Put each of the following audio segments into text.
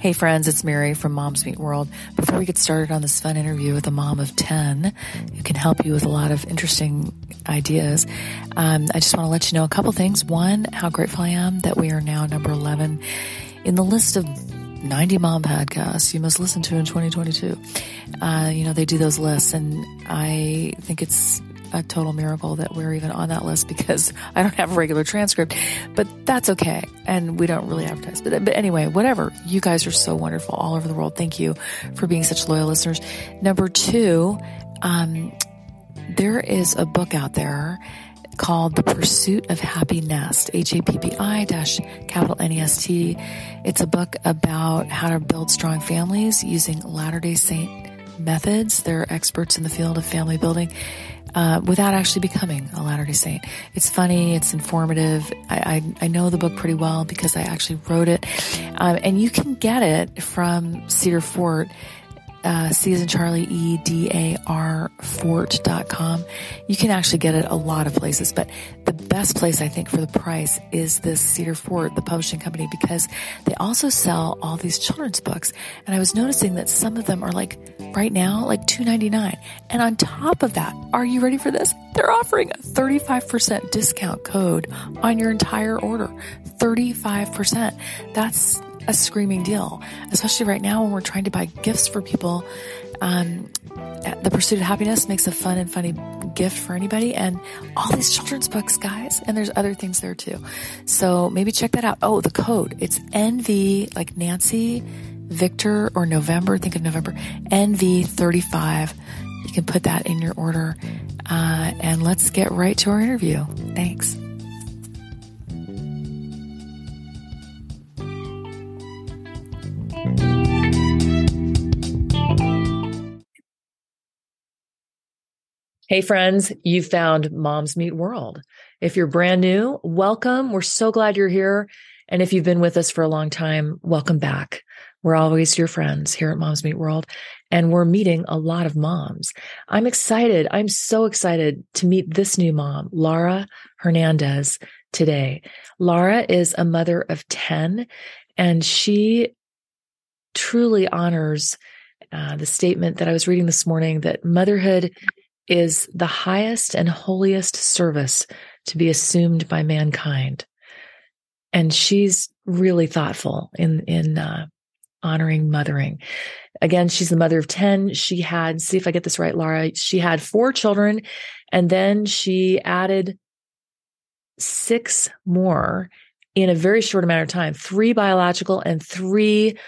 Hey friends, it's Mary from Moms Meet World. Before we get started on this fun interview with a mom of 10 who can help you with a lot of interesting ideas, um, I just want to let you know a couple things. One, how grateful I am that we are now number 11 in the list of 90 mom podcasts you must listen to in 2022. Uh, you know, they do those lists and I think it's a total miracle that we're even on that list because I don't have a regular transcript, but that's okay. And we don't really advertise. But, but anyway, whatever. You guys are so wonderful all over the world. Thank you for being such loyal listeners. Number two, um, there is a book out there called The Pursuit of Happy Nest, H-A-P-P-I dash capital N-E-S-T. It's a book about how to build strong families using Latter-day Saint methods. They're experts in the field of family building uh, without actually becoming a Latter day Saint. It's funny, it's informative. I, I, I, know the book pretty well because I actually wrote it. Um, and you can get it from Cedar Fort uh, Season Charlie E D A R Fort.com. You can actually get it a lot of places, but the best place I think for the price is this Cedar Fort, the publishing company, because they also sell all these children's books. And I was noticing that some of them are like right now, like two ninety nine. And on top of that, are you ready for this? They're offering a 35% discount code on your entire order. 35%. That's a screaming deal, especially right now when we're trying to buy gifts for people. Um, the Pursuit of Happiness makes a fun and funny gift for anybody and all these children's books, guys. And there's other things there too. So maybe check that out. Oh, the code. It's NV, like Nancy, Victor, or November. Think of November. NV35. You can put that in your order. Uh, and let's get right to our interview. Thanks. Hey friends, you found Moms Meet World. If you're brand new, welcome. We're so glad you're here. And if you've been with us for a long time, welcome back. We're always your friends here at Moms Meet World, and we're meeting a lot of moms. I'm excited. I'm so excited to meet this new mom, Laura Hernandez, today. Laura is a mother of 10, and she truly honors uh, the statement that I was reading this morning that motherhood is the highest and holiest service to be assumed by mankind. And she's really thoughtful in, in, uh, honoring mothering. Again, she's the mother of 10. She had, see if I get this right, Laura, she had four children and then she added six more in a very short amount of time, three biological and three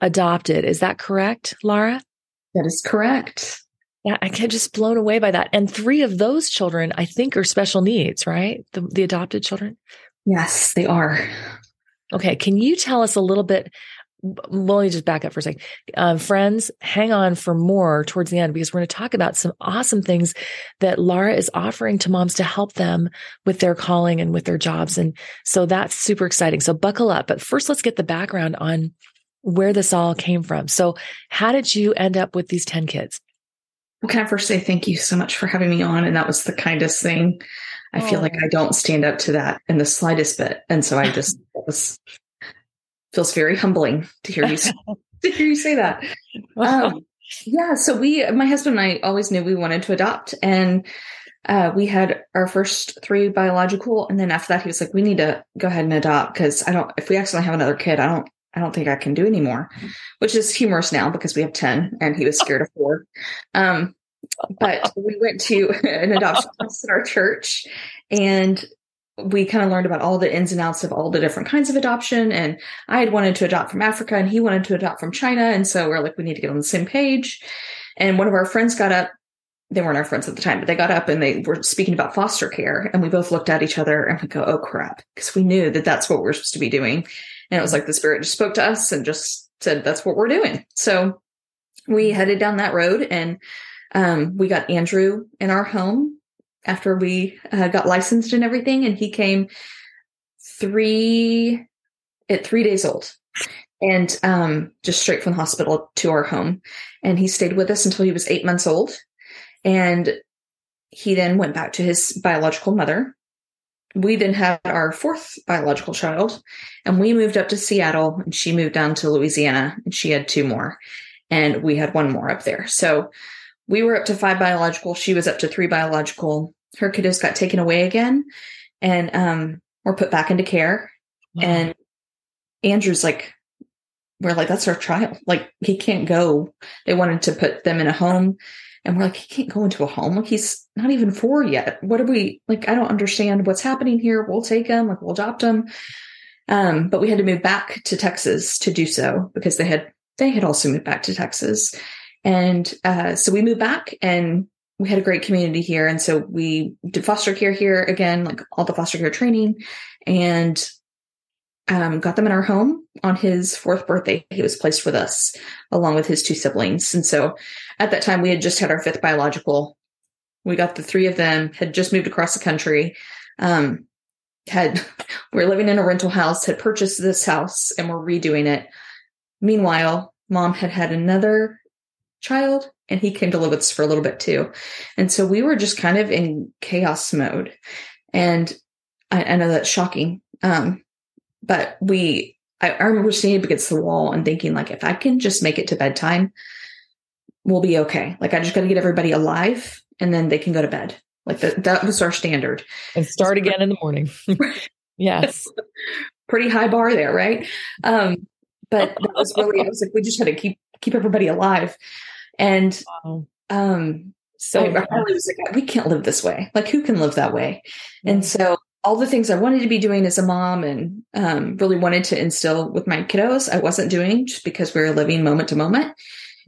adopted. Is that correct, Laura? That is correct. Yeah, I get just blown away by that. And three of those children, I think, are special needs, right? The, the adopted children? Yes, they are. Okay. Can you tell us a little bit? Well, let me just back up for a second. Um, friends, hang on for more towards the end because we're going to talk about some awesome things that Laura is offering to moms to help them with their calling and with their jobs. And so that's super exciting. So buckle up. But first, let's get the background on where this all came from. So, how did you end up with these 10 kids? Well, can I first say thank you so much for having me on? And that was the kindest thing. I oh. feel like oh. I don't stand up to that in the slightest bit. And so I just, was, feels very humbling to hear you, say, to hear you say that. Um, yeah. So we, my husband and I always knew we wanted to adopt and, uh, we had our first three biological. And then after that, he was like, we need to go ahead and adopt because I don't, if we accidentally have another kid, I don't, I don't think I can do anymore, which is humorous now because we have 10 and he was scared of four. Um, but we went to an adoption class at our church and we kind of learned about all the ins and outs of all the different kinds of adoption. And I had wanted to adopt from Africa and he wanted to adopt from China. And so we're like, we need to get on the same page. And one of our friends got up. They weren't our friends at the time, but they got up and they were speaking about foster care. And we both looked at each other and we go, oh crap. Cause we knew that that's what we're supposed to be doing. And it was like the spirit just spoke to us and just said, that's what we're doing. So we headed down that road and um, we got Andrew in our home after we uh, got licensed and everything. And he came three at three days old and um, just straight from the hospital to our home. And he stayed with us until he was eight months old. And he then went back to his biological mother we then had our fourth biological child and we moved up to Seattle and she moved down to Louisiana and she had two more and we had one more up there. So we were up to five biological. She was up to three biological. Her kiddos got taken away again and um, were put back into care. Wow. And Andrew's like, we're like, that's our child. Like he can't go. They wanted to put them in a home and we're like, he can't go into a home. Like he's not even four yet. What are we like? I don't understand what's happening here. We'll take him, like we'll adopt him. Um, but we had to move back to Texas to do so because they had they had also moved back to Texas. And uh, so we moved back and we had a great community here. And so we did foster care here again, like all the foster care training and um, got them in our home on his fourth birthday. He was placed with us along with his two siblings. And so at that time, we had just had our fifth biological. We got the three of them, had just moved across the country, um, had, we are living in a rental house, had purchased this house and we're redoing it. Meanwhile, mom had had another child and he came to live with us for a little bit too. And so we were just kind of in chaos mode. And I, I know that's shocking. Um, but we, I, I remember standing against the wall and thinking like, if I can just make it to bedtime, we'll be okay. Like I just got to get everybody alive and then they can go to bed. Like that, that was our standard. And start again in the morning. yes. Pretty high bar there, right? Um, but that was really, I was like, we just had to keep, keep everybody alive. And, wow. um, so I, I was like, we can't live this way. Like who can live that way? And so all the things I wanted to be doing as a mom and um, really wanted to instill with my kiddos, I wasn't doing just because we were living moment to moment.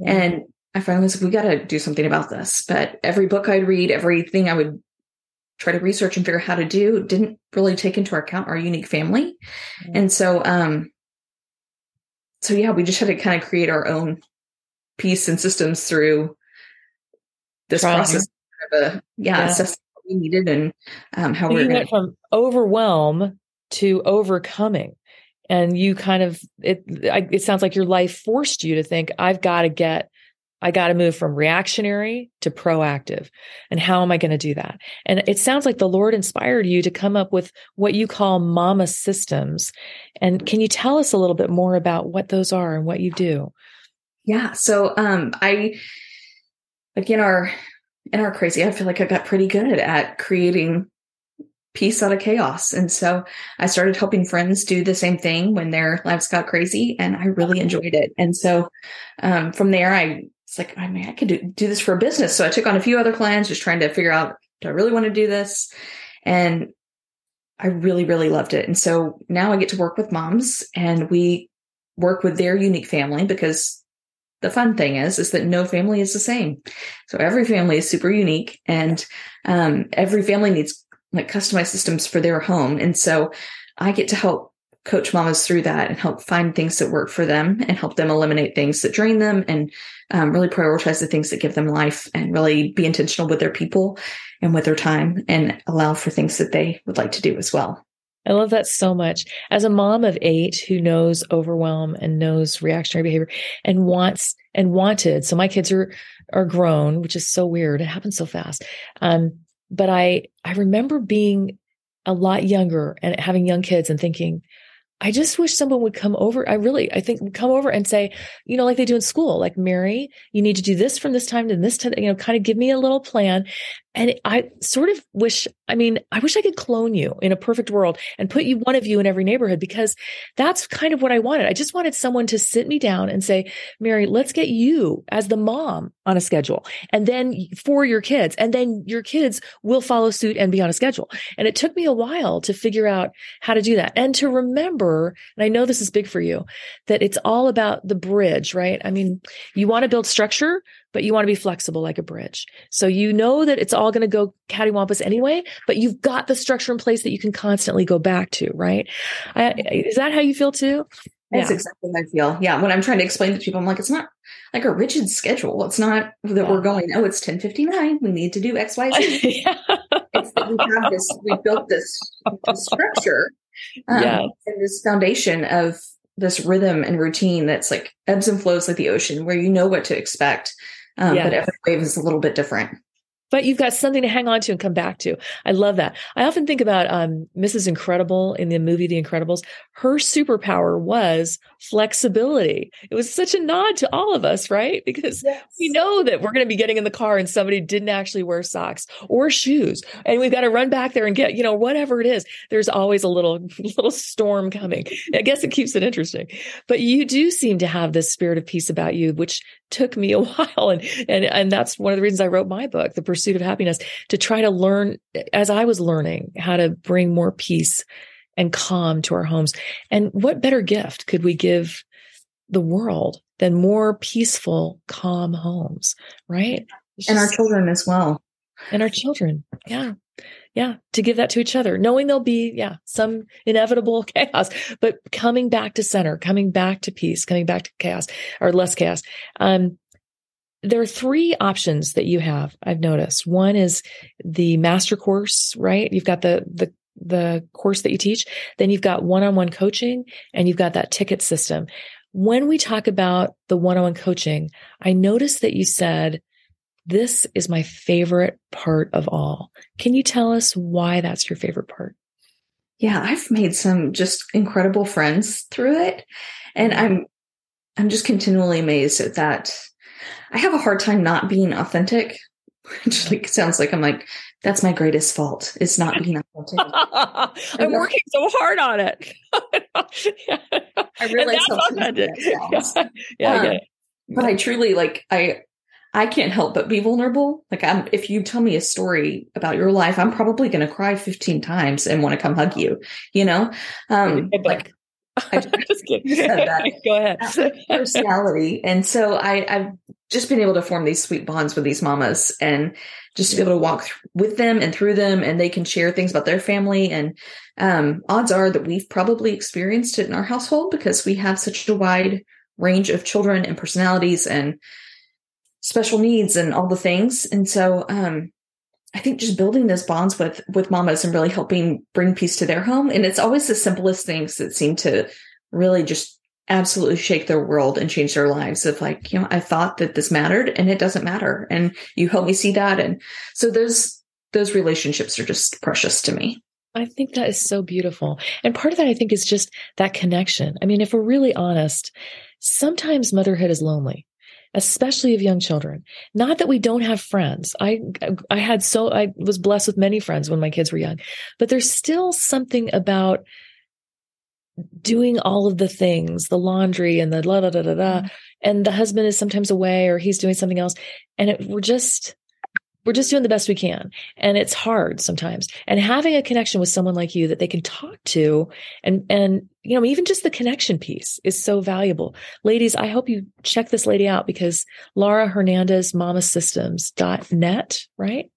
And I finally said, we got to do something about this. But every book I'd read, everything I would try to research and figure out how to do didn't really take into account our unique family. And so, um, so yeah, we just had to kind of create our own piece and systems through this Trying. process. Of a, yeah, yeah. We needed and um, how so we went from overwhelm to overcoming and you kind of it it sounds like your life forced you to think i've got to get i got to move from reactionary to proactive and how am i going to do that? And it sounds like the lord inspired you to come up with what you call mama systems and can you tell us a little bit more about what those are and what you do? Yeah so um i again our in our crazy i feel like i got pretty good at creating peace out of chaos. And so I started helping friends do the same thing when their lives got crazy and I really enjoyed it. And so um, from there, I it's like, I mean, I could do, do this for a business. So I took on a few other clients, just trying to figure out, do I really want to do this? And I really, really loved it. And so now I get to work with moms and we work with their unique family because the fun thing is, is that no family is the same. So every family is super unique and um, every family needs like customized systems for their home. And so I get to help coach mamas through that and help find things that work for them and help them eliminate things that drain them and um, really prioritize the things that give them life and really be intentional with their people and with their time and allow for things that they would like to do as well. I love that so much. As a mom of eight who knows overwhelm and knows reactionary behavior and wants and wanted, so my kids are are grown, which is so weird. It happens so fast. Um, but I I remember being a lot younger and having young kids and thinking, I just wish someone would come over. I really, I think come over and say, you know, like they do in school, like Mary, you need to do this from this time to this time, you know, kind of give me a little plan. And I sort of wish, I mean, I wish I could clone you in a perfect world and put you, one of you in every neighborhood because that's kind of what I wanted. I just wanted someone to sit me down and say, Mary, let's get you as the mom on a schedule and then for your kids. And then your kids will follow suit and be on a schedule. And it took me a while to figure out how to do that and to remember, and I know this is big for you, that it's all about the bridge, right? I mean, you want to build structure, but you want to be flexible like a bridge. So you know that it's all going to go cattywampus anyway, but you've got the structure in place that you can constantly go back to, right? I, is that how you feel too? That's yeah. exactly how I feel. Yeah. When I'm trying to explain to people, I'm like, it's not like a rigid schedule. It's not that yeah. we're going, oh, it's 1059. We need to do X, Y, Z. yeah. It's that we have this, we built this, this structure um, yeah. and this foundation of this rhythm and routine that's like ebbs and flows like the ocean where you know what to expect um, yeah. but every wave is a little bit different. But you've got something to hang on to and come back to. I love that. I often think about um, Mrs. Incredible in the movie The Incredibles. Her superpower was flexibility. It was such a nod to all of us, right? Because yes. we know that we're going to be getting in the car and somebody didn't actually wear socks or shoes, and we've got to run back there and get, you know, whatever it is. There's always a little little storm coming. I guess it keeps it interesting. But you do seem to have this spirit of peace about you, which took me a while, and and and that's one of the reasons I wrote my book, The Pursuit of Happiness, to try to learn as I was learning how to bring more peace and calm to our homes. And what better gift could we give the world than more peaceful, calm homes, right? and our children as well. And our children. Yeah. Yeah. To give that to each other, knowing there'll be, yeah, some inevitable chaos, but coming back to center, coming back to peace, coming back to chaos or less chaos. Um, there are three options that you have. I've noticed. One is the master course, right? You've got the, the, the course that you teach. Then you've got one-on-one coaching and you've got that ticket system. When we talk about the one-on-one coaching, I noticed that you said, this is my favorite part of all. Can you tell us why that's your favorite part? Yeah, I've made some just incredible friends through it. And mm-hmm. I'm I'm just continually amazed at that. I have a hard time not being authentic. Which like sounds like I'm like, that's my greatest fault. It's not being authentic. I'm working so hard on it. yeah. I realize how authentic. Yeah, yeah, um, But I truly like I I can't help but be vulnerable. Like I'm, if you tell me a story about your life, I'm probably going to cry 15 times and want to come hug you, you know? Um, like I just that. Go ahead. personality. And so I, I've just being able to form these sweet bonds with these mamas and just to be able to walk th- with them and through them and they can share things about their family. And, um, odds are that we've probably experienced it in our household because we have such a wide range of children and personalities and, special needs and all the things. And so, um, I think just building those bonds with, with mamas and really helping bring peace to their home. And it's always the simplest things that seem to really just absolutely shake their world and change their lives of like, you know, I thought that this mattered and it doesn't matter. And you help me see that. And so those, those relationships are just precious to me. I think that is so beautiful. And part of that, I think, is just that connection. I mean, if we're really honest, sometimes motherhood is lonely especially of young children. Not that we don't have friends. I, I had so, I was blessed with many friends when my kids were young, but there's still something about doing all of the things, the laundry and the la da da da da. And the husband is sometimes away or he's doing something else. And it, we're just, we're just doing the best we can. And it's hard sometimes. And having a connection with someone like you that they can talk to and, and, you know, even just the connection piece is so valuable. Ladies, I hope you check this lady out because Laura Hernandez, mamasystems.net, right?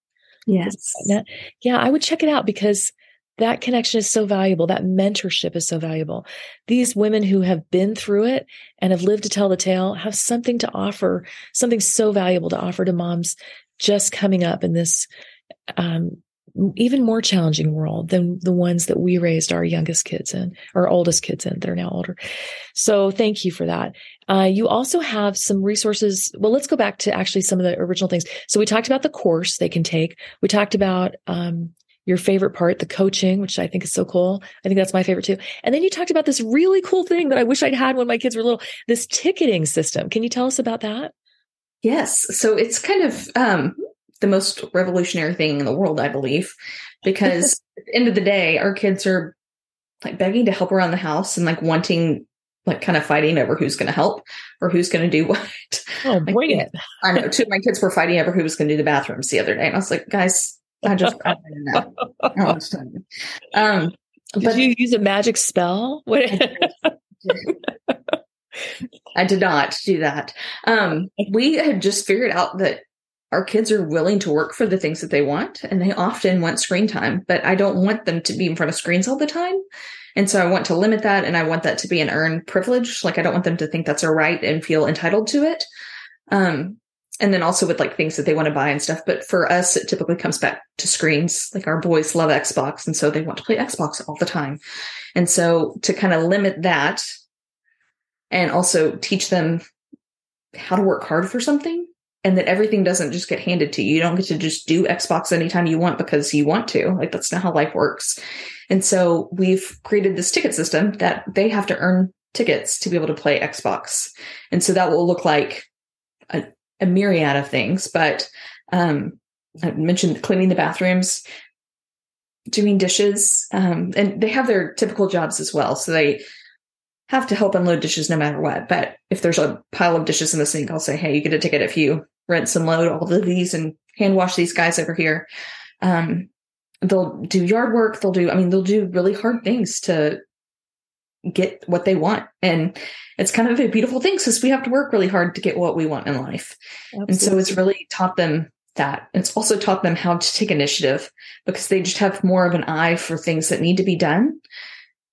Yes. Net. Yeah, I would check it out because that connection is so valuable. That mentorship is so valuable. These women who have been through it and have lived to tell the tale have something to offer, something so valuable to offer to moms just coming up in this um, even more challenging world than the ones that we raised our youngest kids in, our oldest kids in that are now older. So thank you for that. Uh, you also have some resources. Well, let's go back to actually some of the original things. So we talked about the course they can take. We talked about, um, your favorite part, the coaching, which I think is so cool. I think that's my favorite too. And then you talked about this really cool thing that I wish I'd had when my kids were little, this ticketing system. Can you tell us about that? Yes. So it's kind of um, the most revolutionary thing in the world, I believe, because at the end of the day, our kids are like begging to help around the house and like wanting, like kind of fighting over who's going to help or who's going to do what. Oh, bring it. I know. Two of my kids were fighting over who was going to do the bathrooms the other day. And I was like, guys, I just, I don't know. Um, Did but, you use a magic spell? I did not do that. Um, we had just figured out that our kids are willing to work for the things that they want, and they often want screen time, but I don't want them to be in front of screens all the time. And so I want to limit that, and I want that to be an earned privilege. Like I don't want them to think that's a right and feel entitled to it. Um, and then also with like things that they want to buy and stuff. But for us, it typically comes back to screens. Like our boys love Xbox, and so they want to play Xbox all the time. And so to kind of limit that and also teach them how to work hard for something and that everything doesn't just get handed to you. You don't get to just do Xbox anytime you want because you want to. Like that's not how life works. And so we've created this ticket system that they have to earn tickets to be able to play Xbox. And so that will look like a, a myriad of things. But um, I mentioned cleaning the bathrooms, doing dishes, um, and they have their typical jobs as well. So they have to help unload dishes no matter what. But if there's a pile of dishes in the sink, I'll say, hey, you get a ticket if you rinse and load all of these and hand wash these guys over here. Um, they'll do yard work. They'll do, I mean, they'll do really hard things to get what they want. And it's kind of a beautiful thing because we have to work really hard to get what we want in life. Absolutely. And so it's really taught them that. It's also taught them how to take initiative because they just have more of an eye for things that need to be done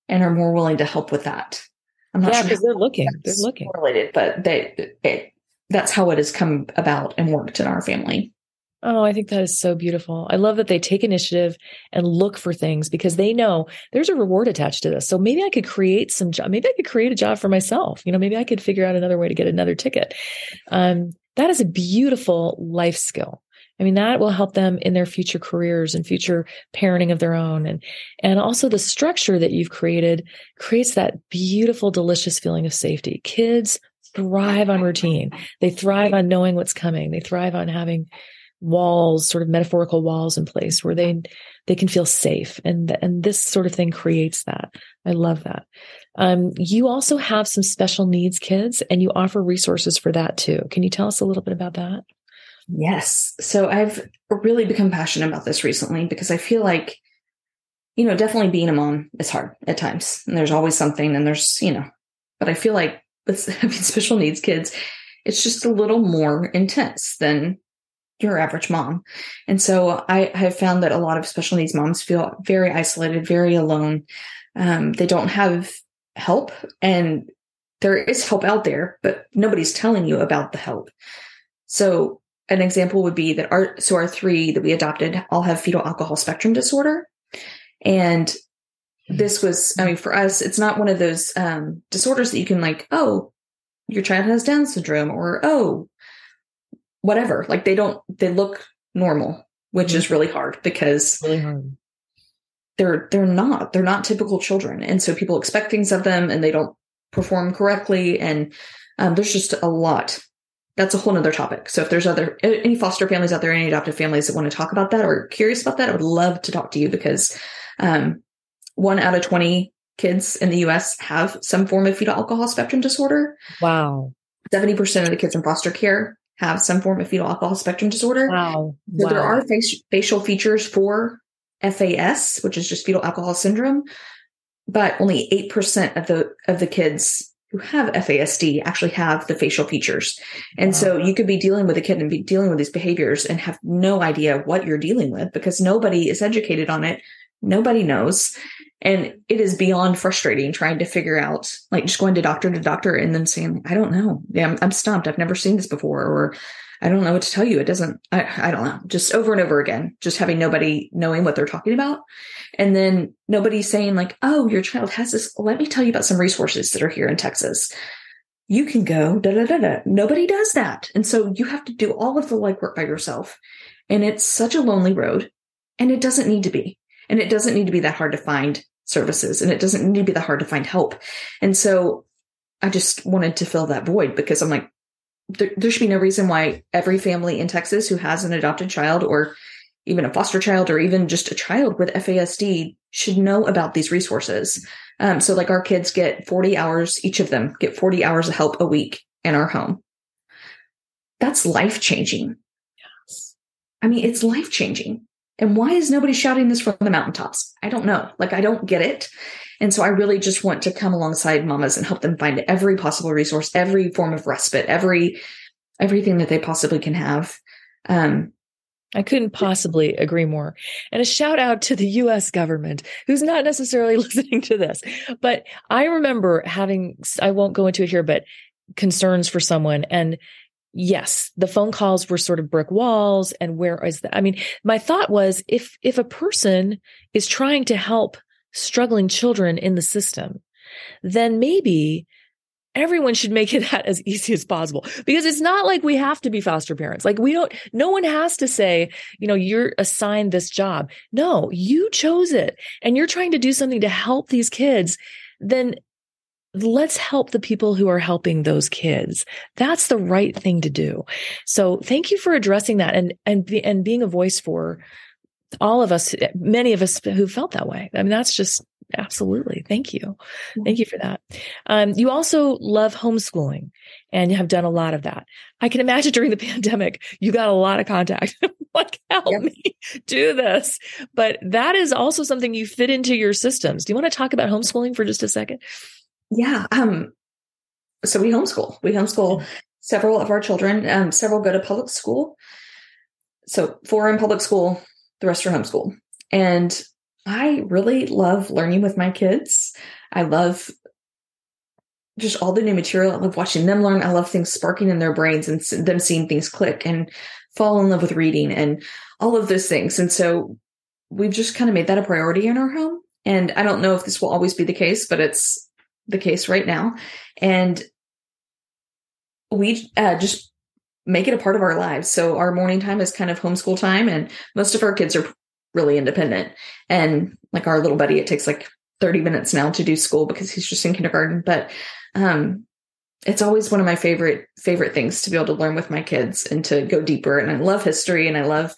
and are more willing to help with that. I'm not yeah, sure because they're looking. They're looking. Related, but they it, that's how it has come about and worked in our family. Oh, I think that is so beautiful. I love that they take initiative and look for things because they know there's a reward attached to this. So maybe I could create some job. Maybe I could create a job for myself. You know, maybe I could figure out another way to get another ticket. Um, that is a beautiful life skill. I mean, that will help them in their future careers and future parenting of their own. And, and also the structure that you've created creates that beautiful, delicious feeling of safety. Kids thrive on routine. They thrive on knowing what's coming. They thrive on having walls, sort of metaphorical walls in place where they they can feel safe, and and this sort of thing creates that. I love that. Um, you also have some special needs kids, and you offer resources for that too. Can you tell us a little bit about that? Yes. So I've really become passionate about this recently because I feel like, you know, definitely being a mom is hard at times, and there's always something, and there's you know, but I feel like with special needs kids, it's just a little more intense than your average mom. And so I have found that a lot of special needs moms feel very isolated, very alone. Um, they don't have help and there is help out there, but nobody's telling you about the help. So an example would be that our, so our three that we adopted all have fetal alcohol spectrum disorder. And this was, I mean, for us, it's not one of those um, disorders that you can like, oh, your child has Down syndrome or, oh, whatever. Like they don't, they look normal, which mm-hmm. is really hard because really hard. they're, they're not, they're not typical children. And so people expect things of them and they don't perform correctly. And um, there's just a lot. That's a whole nother topic. So if there's other, any foster families out there, any adoptive families that want to talk about that or curious about that, I would love to talk to you because, um, one out of 20 kids in the US have some form of fetal alcohol spectrum disorder. Wow. 70% of the kids in foster care have some form of fetal alcohol spectrum disorder. Wow. So wow. there are face, facial features for FAS, which is just fetal alcohol syndrome, but only 8% of the of the kids who have FASD actually have the facial features. And wow. so you could be dealing with a kid and be dealing with these behaviors and have no idea what you're dealing with because nobody is educated on it. Nobody knows. And it is beyond frustrating trying to figure out, like just going to doctor to doctor and then saying, I don't know. Yeah, I'm, I'm stumped. I've never seen this before. Or I don't know what to tell you. It doesn't, I, I don't know. Just over and over again, just having nobody knowing what they're talking about. And then nobody saying like, oh, your child has this. Let me tell you about some resources that are here in Texas. You can go da da da da. Nobody does that. And so you have to do all of the legwork by yourself. And it's such a lonely road and it doesn't need to be. And it doesn't need to be that hard to find services and it doesn't need to be that hard to find help. And so I just wanted to fill that void because I'm like, there, there, should be no reason why every family in Texas who has an adopted child or even a foster child or even just a child with FASD should know about these resources. Um, so like our kids get 40 hours, each of them get 40 hours of help a week in our home. That's life changing. Yes. I mean, it's life changing. And why is nobody shouting this from the mountaintops? I don't know. Like, I don't get it. And so I really just want to come alongside mamas and help them find every possible resource, every form of respite, every, everything that they possibly can have. Um, I couldn't possibly agree more. And a shout out to the US government, who's not necessarily listening to this. But I remember having, I won't go into it here, but concerns for someone. And yes, the phone calls were sort of brick walls. And where is that? I mean, my thought was if, if a person is trying to help struggling children in the system, then maybe everyone should make it that as easy as possible because it's not like we have to be foster parents. Like we don't, no one has to say, you know, you're assigned this job. No, you chose it and you're trying to do something to help these kids. Then let's help the people who are helping those kids. That's the right thing to do. So thank you for addressing that and, and, be, and being a voice for all of us, many of us who felt that way. I mean, that's just absolutely. Thank you. Thank you for that. Um, you also love homeschooling and you have done a lot of that. I can imagine during the pandemic, you got a lot of contact. like, help yep. me do this. But that is also something you fit into your systems. Do you want to talk about homeschooling for just a second? Yeah. Um, so we homeschool. We homeschool several of our children. Um, several go to public school. So four in public school, the rest are homeschool. And I really love learning with my kids. I love just all the new material. I love watching them learn. I love things sparking in their brains and them seeing things click and fall in love with reading and all of those things. And so we've just kind of made that a priority in our home. And I don't know if this will always be the case, but it's the case right now. And we uh, just make it a part of our lives. So our morning time is kind of homeschool time, and most of our kids are really independent. And like our little buddy, it takes like 30 minutes now to do school because he's just in kindergarten. But um, it's always one of my favorite favorite things to be able to learn with my kids and to go deeper. And I love history and I love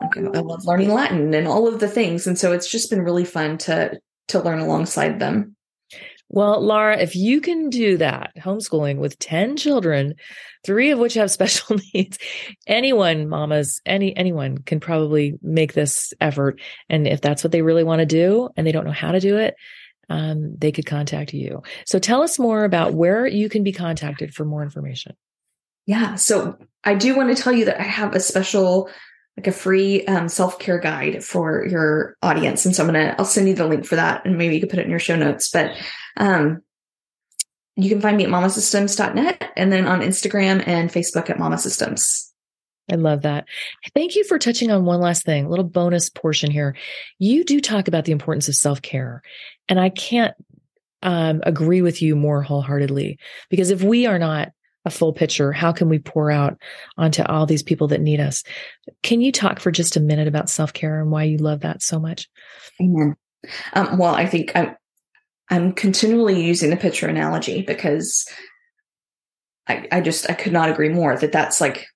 I love learning Latin and all of the things. And so it's just been really fun to to learn alongside them. Well, Laura, if you can do that homeschooling with 10 children, three of which have special needs, anyone, mamas, any, anyone can probably make this effort. And if that's what they really want to do and they don't know how to do it, um, they could contact you. So tell us more about where you can be contacted for more information. Yeah. So I do want to tell you that I have a special like a free um, self-care guide for your audience and so i'm gonna i'll send you the link for that and maybe you can put it in your show notes but um, you can find me at mamasystems.net and then on instagram and facebook at mama systems I love that. Thank you for touching on one last thing, a little bonus portion here. You do talk about the importance of self care, and I can't um, agree with you more wholeheartedly because if we are not a full picture? How can we pour out onto all these people that need us? Can you talk for just a minute about self care and why you love that so much? Amen. Um, well, I think I'm I'm continually using the picture analogy because I, I just I could not agree more that that's like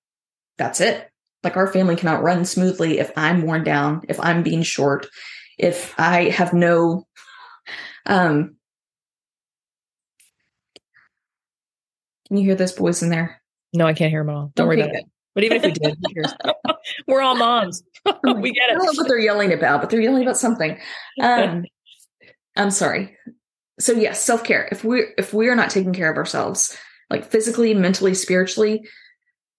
that's it. Like our family cannot run smoothly if I'm worn down, if I'm being short, if I have no um Can you hear those boys in there? No, I can't hear them at all. Don't okay, worry about it. But even if we did, we're all moms. we get it. I don't know what they're yelling about, but they're yelling about something. Um, I'm sorry. So yes, self care. If we if we are not taking care of ourselves, like physically, mentally, spiritually,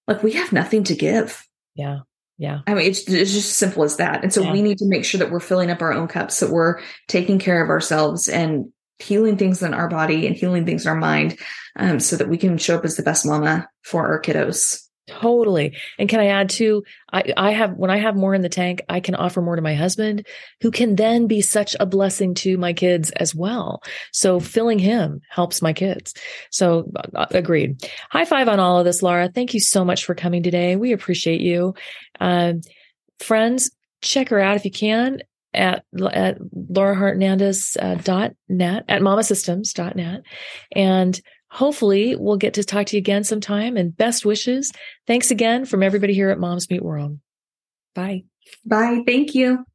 like we have nothing to give. Yeah. Yeah. I mean, it's, it's just simple as that. And so yeah. we need to make sure that we're filling up our own cups, that we're taking care of ourselves and healing things in our body and healing things in our mind um, so that we can show up as the best mama for our kiddos. Totally. And can I add too? I, I have, when I have more in the tank, I can offer more to my husband who can then be such a blessing to my kids as well. So filling him helps my kids. So uh, agreed. High five on all of this, Laura. Thank you so much for coming today. We appreciate you. Uh, friends, check her out if you can at, at laurahernandez.net, uh, at mamasystems.net. And hopefully we'll get to talk to you again sometime and best wishes. Thanks again from everybody here at Moms Meet World. Bye. Bye. Thank you.